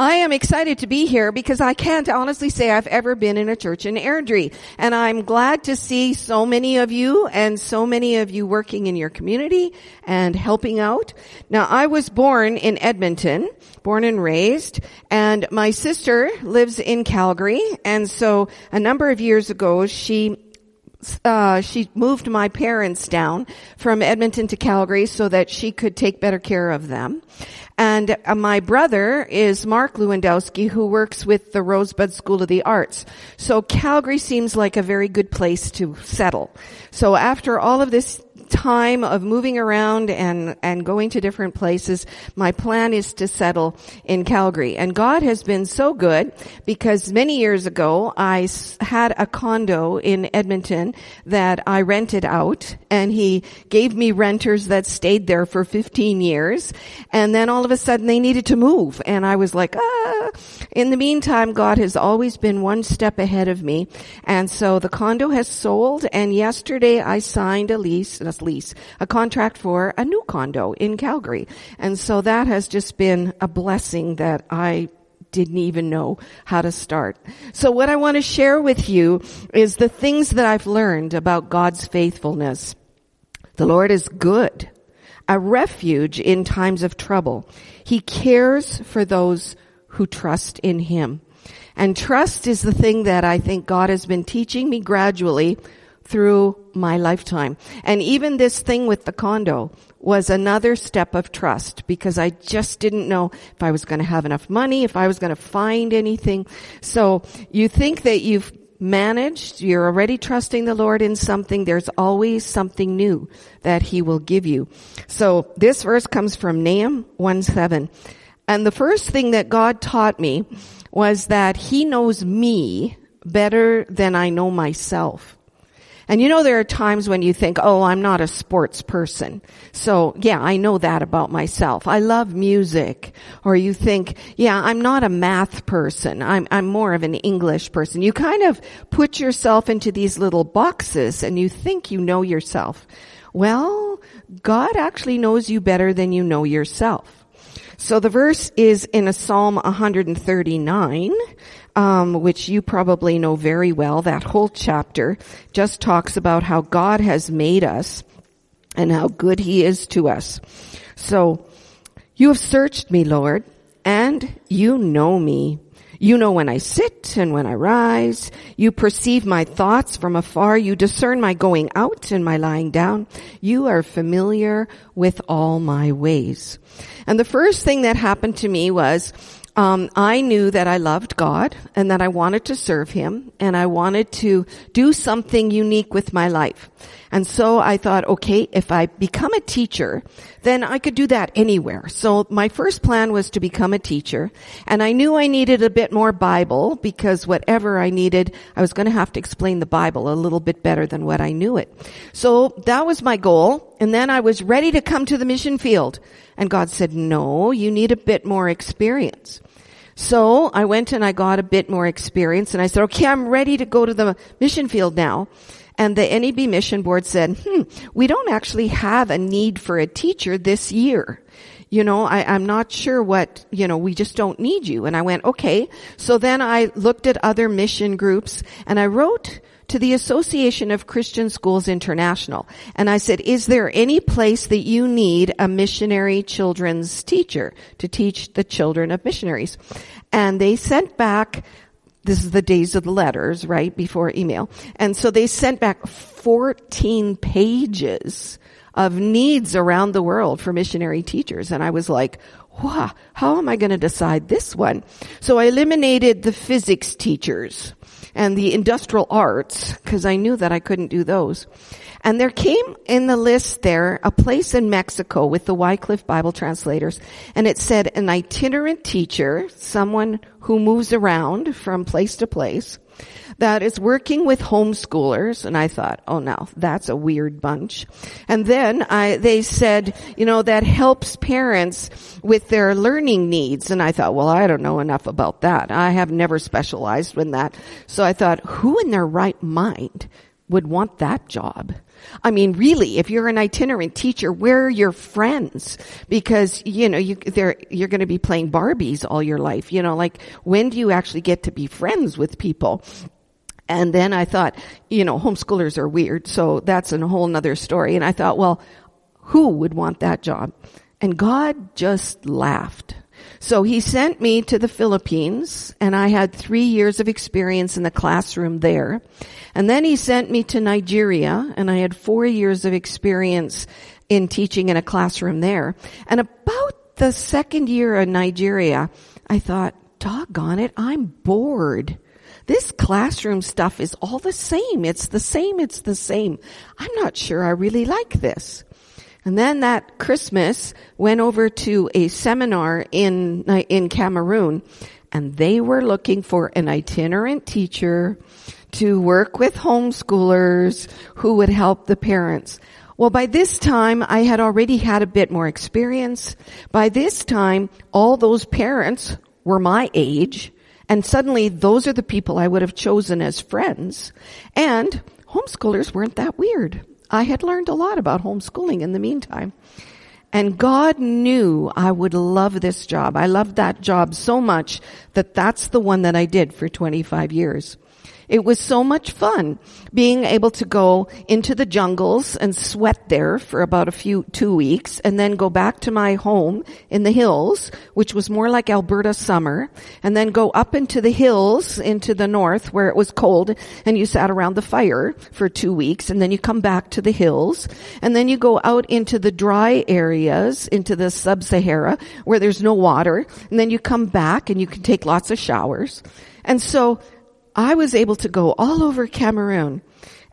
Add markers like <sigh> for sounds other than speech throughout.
I am excited to be here because I can't honestly say I've ever been in a church in Airdrie. And I'm glad to see so many of you and so many of you working in your community and helping out. Now, I was born in Edmonton, born and raised, and my sister lives in Calgary. And so a number of years ago, she uh, she moved my parents down from Edmonton to Calgary so that she could take better care of them. And uh, my brother is Mark Lewandowski, who works with the Rosebud School of the Arts. So Calgary seems like a very good place to settle. So after all of this time of moving around and, and going to different places, my plan is to settle in Calgary. And God has been so good because many years ago I had a condo in Edmonton that I rented out and he gave me renters that stayed there for 15 years. And then all of a sudden they needed to move. And I was like, ah. In the meantime, God has always been one step ahead of me. And so the condo has sold and yesterday I signed a lease, lease, a contract for a new condo in Calgary. And so that has just been a blessing that I didn't even know how to start. So what I want to share with you is the things that I've learned about God's faithfulness. The Lord is good, a refuge in times of trouble. He cares for those who trust in Him. And trust is the thing that I think God has been teaching me gradually through my lifetime. And even this thing with the condo was another step of trust because I just didn't know if I was going to have enough money, if I was going to find anything. So you think that you've managed, you're already trusting the Lord in something, there's always something new that He will give you. So this verse comes from Nahum 1 7. And the first thing that God taught me was that He knows me better than I know myself. And you know, there are times when you think, oh, I'm not a sports person. So yeah, I know that about myself. I love music. Or you think, yeah, I'm not a math person. I'm, I'm more of an English person. You kind of put yourself into these little boxes and you think you know yourself. Well, God actually knows you better than you know yourself. So the verse is in a Psalm 139, um, which you probably know very well. That whole chapter just talks about how God has made us and how good He is to us. So, you have searched me, Lord, and you know me. You know when I sit and when I rise. You perceive my thoughts from afar. You discern my going out and my lying down. You are familiar with all my ways. And the first thing that happened to me was um, I knew that I loved God and that I wanted to serve Him and I wanted to do something unique with my life. And so I thought, okay, if I become a teacher, then I could do that anywhere. So my first plan was to become a teacher and I knew I needed a bit more Bible because whatever I needed, I was going to have to explain the Bible a little bit better than what I knew it. So that was my goal. And then I was ready to come to the mission field. And God said, no, you need a bit more experience. So I went and I got a bit more experience and I said, okay, I'm ready to go to the mission field now. And the NAB mission board said, hmm, we don't actually have a need for a teacher this year. You know, I, I'm not sure what, you know, we just don't need you. And I went, okay. So then I looked at other mission groups and I wrote to the Association of Christian Schools International. And I said, is there any place that you need a missionary children's teacher to teach the children of missionaries? And they sent back this is the days of the letters, right? Before email. And so they sent back 14 pages of needs around the world for missionary teachers. And I was like, wow, how am I going to decide this one? So I eliminated the physics teachers and the industrial arts because I knew that I couldn't do those. And there came in the list there a place in Mexico with the Wycliffe Bible translators and it said an itinerant teacher, someone who moves around from place to place that is working with homeschoolers. And I thought, oh no, that's a weird bunch. And then I, they said, you know, that helps parents with their learning needs. And I thought, well, I don't know enough about that. I have never specialized in that. So I thought, who in their right mind would want that job? I mean, really, if you're an itinerant teacher, where are your friends? Because, you know, you, you're going to be playing Barbies all your life. You know, like, when do you actually get to be friends with people? And then I thought, you know, homeschoolers are weird, so that's a whole nother story. And I thought, well, who would want that job? And God just laughed. So he sent me to the Philippines and I had three years of experience in the classroom there. And then he sent me to Nigeria and I had four years of experience in teaching in a classroom there. And about the second year in Nigeria, I thought, doggone it, I'm bored. This classroom stuff is all the same. It's the same. It's the same. I'm not sure I really like this. And then that Christmas went over to a seminar in, uh, in Cameroon and they were looking for an itinerant teacher to work with homeschoolers who would help the parents. Well, by this time, I had already had a bit more experience. By this time, all those parents were my age, and suddenly those are the people I would have chosen as friends. And homeschoolers weren't that weird. I had learned a lot about homeschooling in the meantime. And God knew I would love this job. I loved that job so much that that's the one that I did for 25 years. It was so much fun being able to go into the jungles and sweat there for about a few, two weeks and then go back to my home in the hills, which was more like Alberta summer, and then go up into the hills into the north where it was cold and you sat around the fire for two weeks and then you come back to the hills and then you go out into the dry areas, into the sub-Sahara where there's no water and then you come back and you can take lots of showers. And so I was able to go all over Cameroon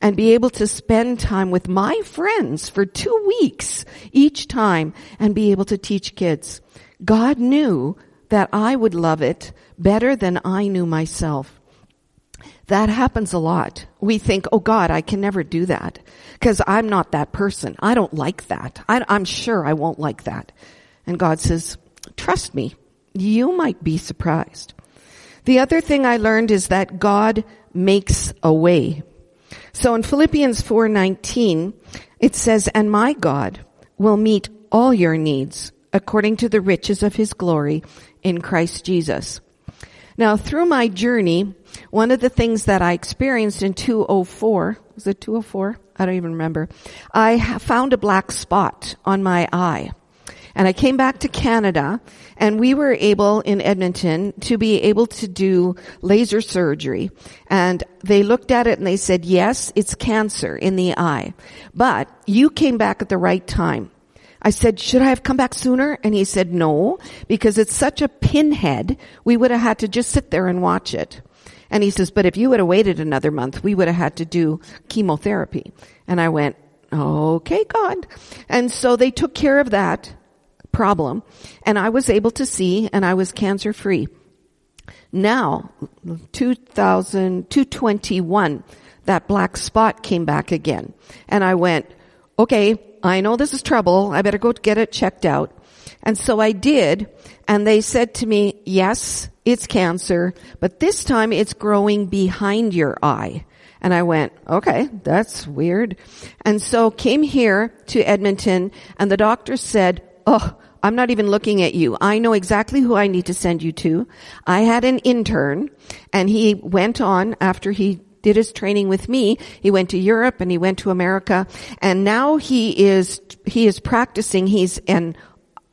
and be able to spend time with my friends for two weeks each time and be able to teach kids. God knew that I would love it better than I knew myself. That happens a lot. We think, oh God, I can never do that because I'm not that person. I don't like that. I, I'm sure I won't like that. And God says, trust me, you might be surprised. The other thing I learned is that God makes a way. So in Philippians 4:19, it says, "And my God will meet all your needs according to the riches of his glory in Christ Jesus." Now, through my journey, one of the things that I experienced in 204, was it 204? I don't even remember. I found a black spot on my eye. And I came back to Canada and we were able in Edmonton to be able to do laser surgery. And they looked at it and they said, yes, it's cancer in the eye, but you came back at the right time. I said, should I have come back sooner? And he said, no, because it's such a pinhead, we would have had to just sit there and watch it. And he says, but if you would have waited another month, we would have had to do chemotherapy. And I went, okay, God. And so they took care of that problem and I was able to see and I was cancer free. Now, 2000, 221, that black spot came back again. And I went, okay, I know this is trouble. I better go get it checked out. And so I did. And they said to me, yes, it's cancer, but this time it's growing behind your eye. And I went, okay, that's weird. And so came here to Edmonton and the doctor said, oh, I'm not even looking at you. I know exactly who I need to send you to. I had an intern and he went on after he did his training with me. He went to Europe and he went to America and now he is, he is practicing. He's an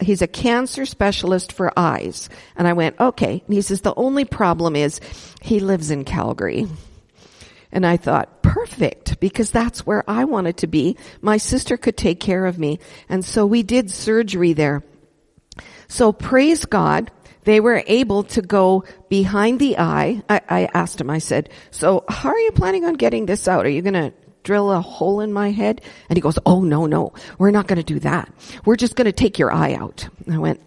he's a cancer specialist for eyes. And I went, okay. And he says, the only problem is he lives in Calgary. And I thought, perfect, because that's where I wanted to be. My sister could take care of me. And so we did surgery there. So praise God, they were able to go behind the eye. I, I asked him, I said, so how are you planning on getting this out? Are you going to drill a hole in my head? And he goes, oh no, no, we're not going to do that. We're just going to take your eye out. I went,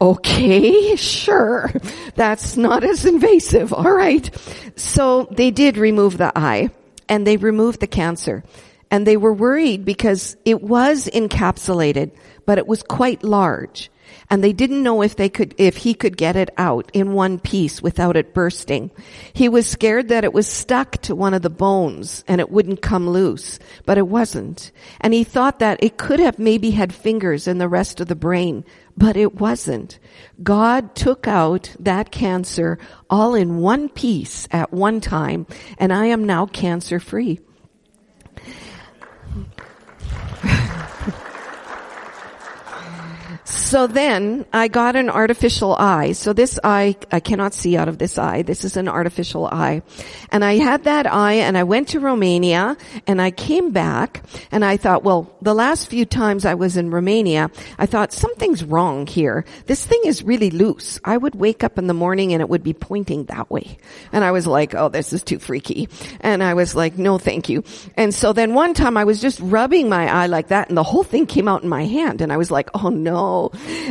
okay, <laughs> sure. That's not as invasive. All right. So they did remove the eye and they removed the cancer and they were worried because it was encapsulated, but it was quite large. And they didn't know if they could, if he could get it out in one piece without it bursting. He was scared that it was stuck to one of the bones and it wouldn't come loose, but it wasn't. And he thought that it could have maybe had fingers in the rest of the brain, but it wasn't. God took out that cancer all in one piece at one time, and I am now cancer free. So then I got an artificial eye. So this eye, I cannot see out of this eye. This is an artificial eye. And I had that eye and I went to Romania and I came back and I thought, well, the last few times I was in Romania, I thought something's wrong here. This thing is really loose. I would wake up in the morning and it would be pointing that way. And I was like, oh, this is too freaky. And I was like, no, thank you. And so then one time I was just rubbing my eye like that and the whole thing came out in my hand and I was like, oh no.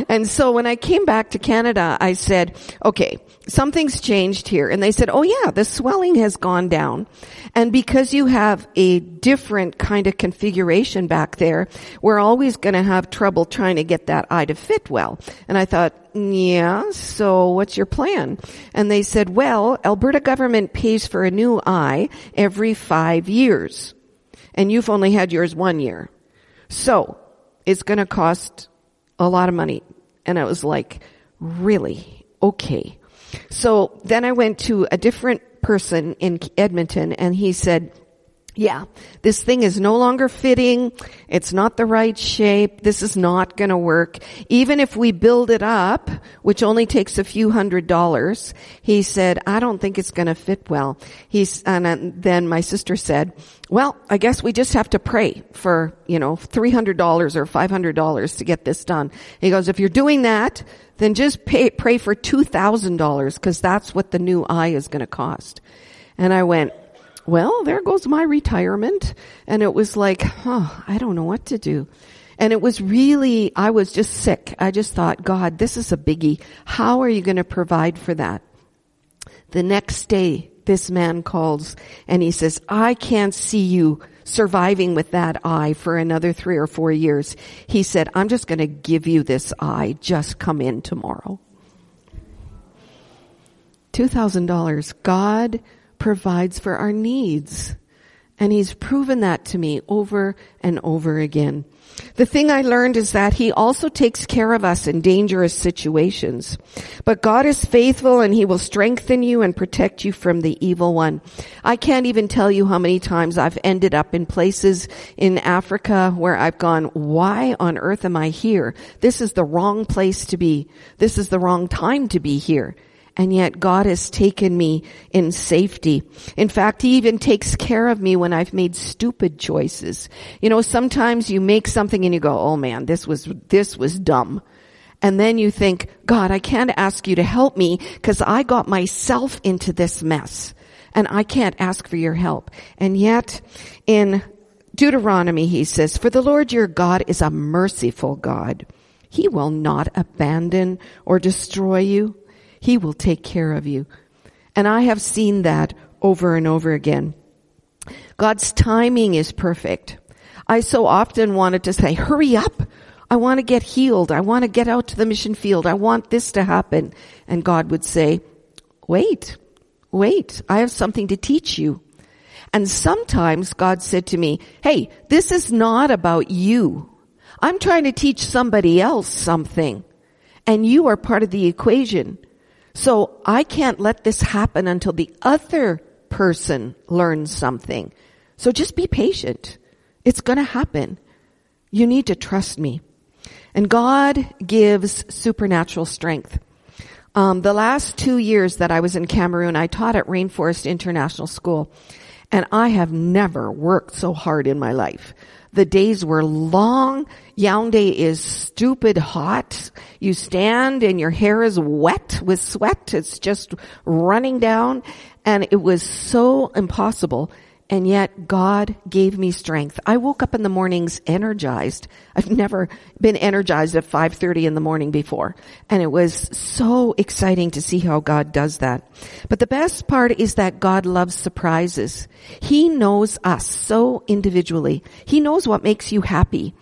And so when I came back to Canada, I said, okay, something's changed here. And they said, oh yeah, the swelling has gone down. And because you have a different kind of configuration back there, we're always going to have trouble trying to get that eye to fit well. And I thought, yeah, so what's your plan? And they said, well, Alberta government pays for a new eye every five years. And you've only had yours one year. So, it's gonna cost a lot of money. And I was like, really? Okay. So then I went to a different person in Edmonton and he said, yeah, this thing is no longer fitting. It's not the right shape. This is not going to work. Even if we build it up, which only takes a few hundred dollars, he said, I don't think it's going to fit well. He's, and then my sister said, well, I guess we just have to pray for, you know, $300 or $500 to get this done. He goes, if you're doing that, then just pay, pray for $2,000 because that's what the new eye is going to cost. And I went, well, there goes my retirement. And it was like, huh, I don't know what to do. And it was really, I was just sick. I just thought, God, this is a biggie. How are you going to provide for that? The next day, this man calls and he says, I can't see you surviving with that eye for another three or four years. He said, I'm just going to give you this eye. Just come in tomorrow. $2,000. God provides for our needs. And he's proven that to me over and over again. The thing I learned is that he also takes care of us in dangerous situations. But God is faithful and he will strengthen you and protect you from the evil one. I can't even tell you how many times I've ended up in places in Africa where I've gone, why on earth am I here? This is the wrong place to be. This is the wrong time to be here and yet God has taken me in safety. In fact, He even takes care of me when I've made stupid choices. You know, sometimes you make something and you go, oh man, this was, this was dumb. And then you think, God, I can't ask you to help me because I got myself into this mess and I can't ask for your help. And yet in Deuteronomy, he says, for the Lord your God is a merciful God. He will not abandon or destroy you. He will take care of you. And I have seen that over and over again. God's timing is perfect. I so often wanted to say, hurry up. I want to get healed. I want to get out to the mission field. I want this to happen. And God would say, wait, wait. I have something to teach you. And sometimes God said to me, hey, this is not about you. I'm trying to teach somebody else something. And you are part of the equation. So I can't let this happen until the other person learns something. So just be patient. It's gonna happen. You need to trust me. And God gives supernatural strength. Um, the last two years that I was in Cameroon, I taught at Rainforest International School, and I have never worked so hard in my life. The days were long. Yaoundé is stupid hot. You stand and your hair is wet with sweat. It's just running down. And it was so impossible and yet God gave me strength. I woke up in the mornings energized. I've never been energized at 5.30 in the morning before. And it was so exciting to see how God does that. But the best part is that God loves surprises. He knows us so individually. He knows what makes you happy.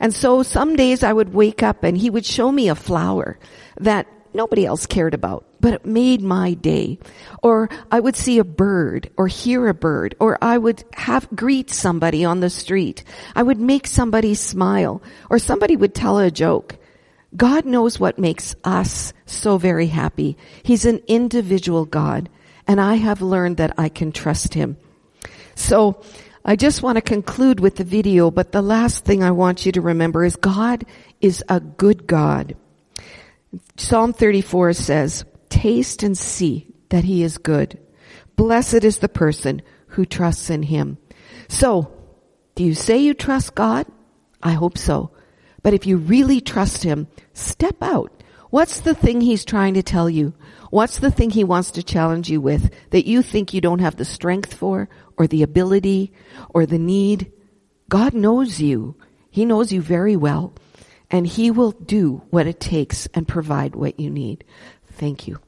And so some days I would wake up and he would show me a flower that nobody else cared about, but it made my day. Or I would see a bird or hear a bird or I would have greet somebody on the street. I would make somebody smile or somebody would tell a joke. God knows what makes us so very happy. He's an individual God and I have learned that I can trust him. So I just want to conclude with the video, but the last thing I want you to remember is God is a good God. Psalm 34 says, taste and see that he is good. Blessed is the person who trusts in him. So, do you say you trust God? I hope so. But if you really trust him, step out. What's the thing he's trying to tell you? What's the thing he wants to challenge you with that you think you don't have the strength for or the ability or the need? God knows you. He knows you very well and he will do what it takes and provide what you need. Thank you.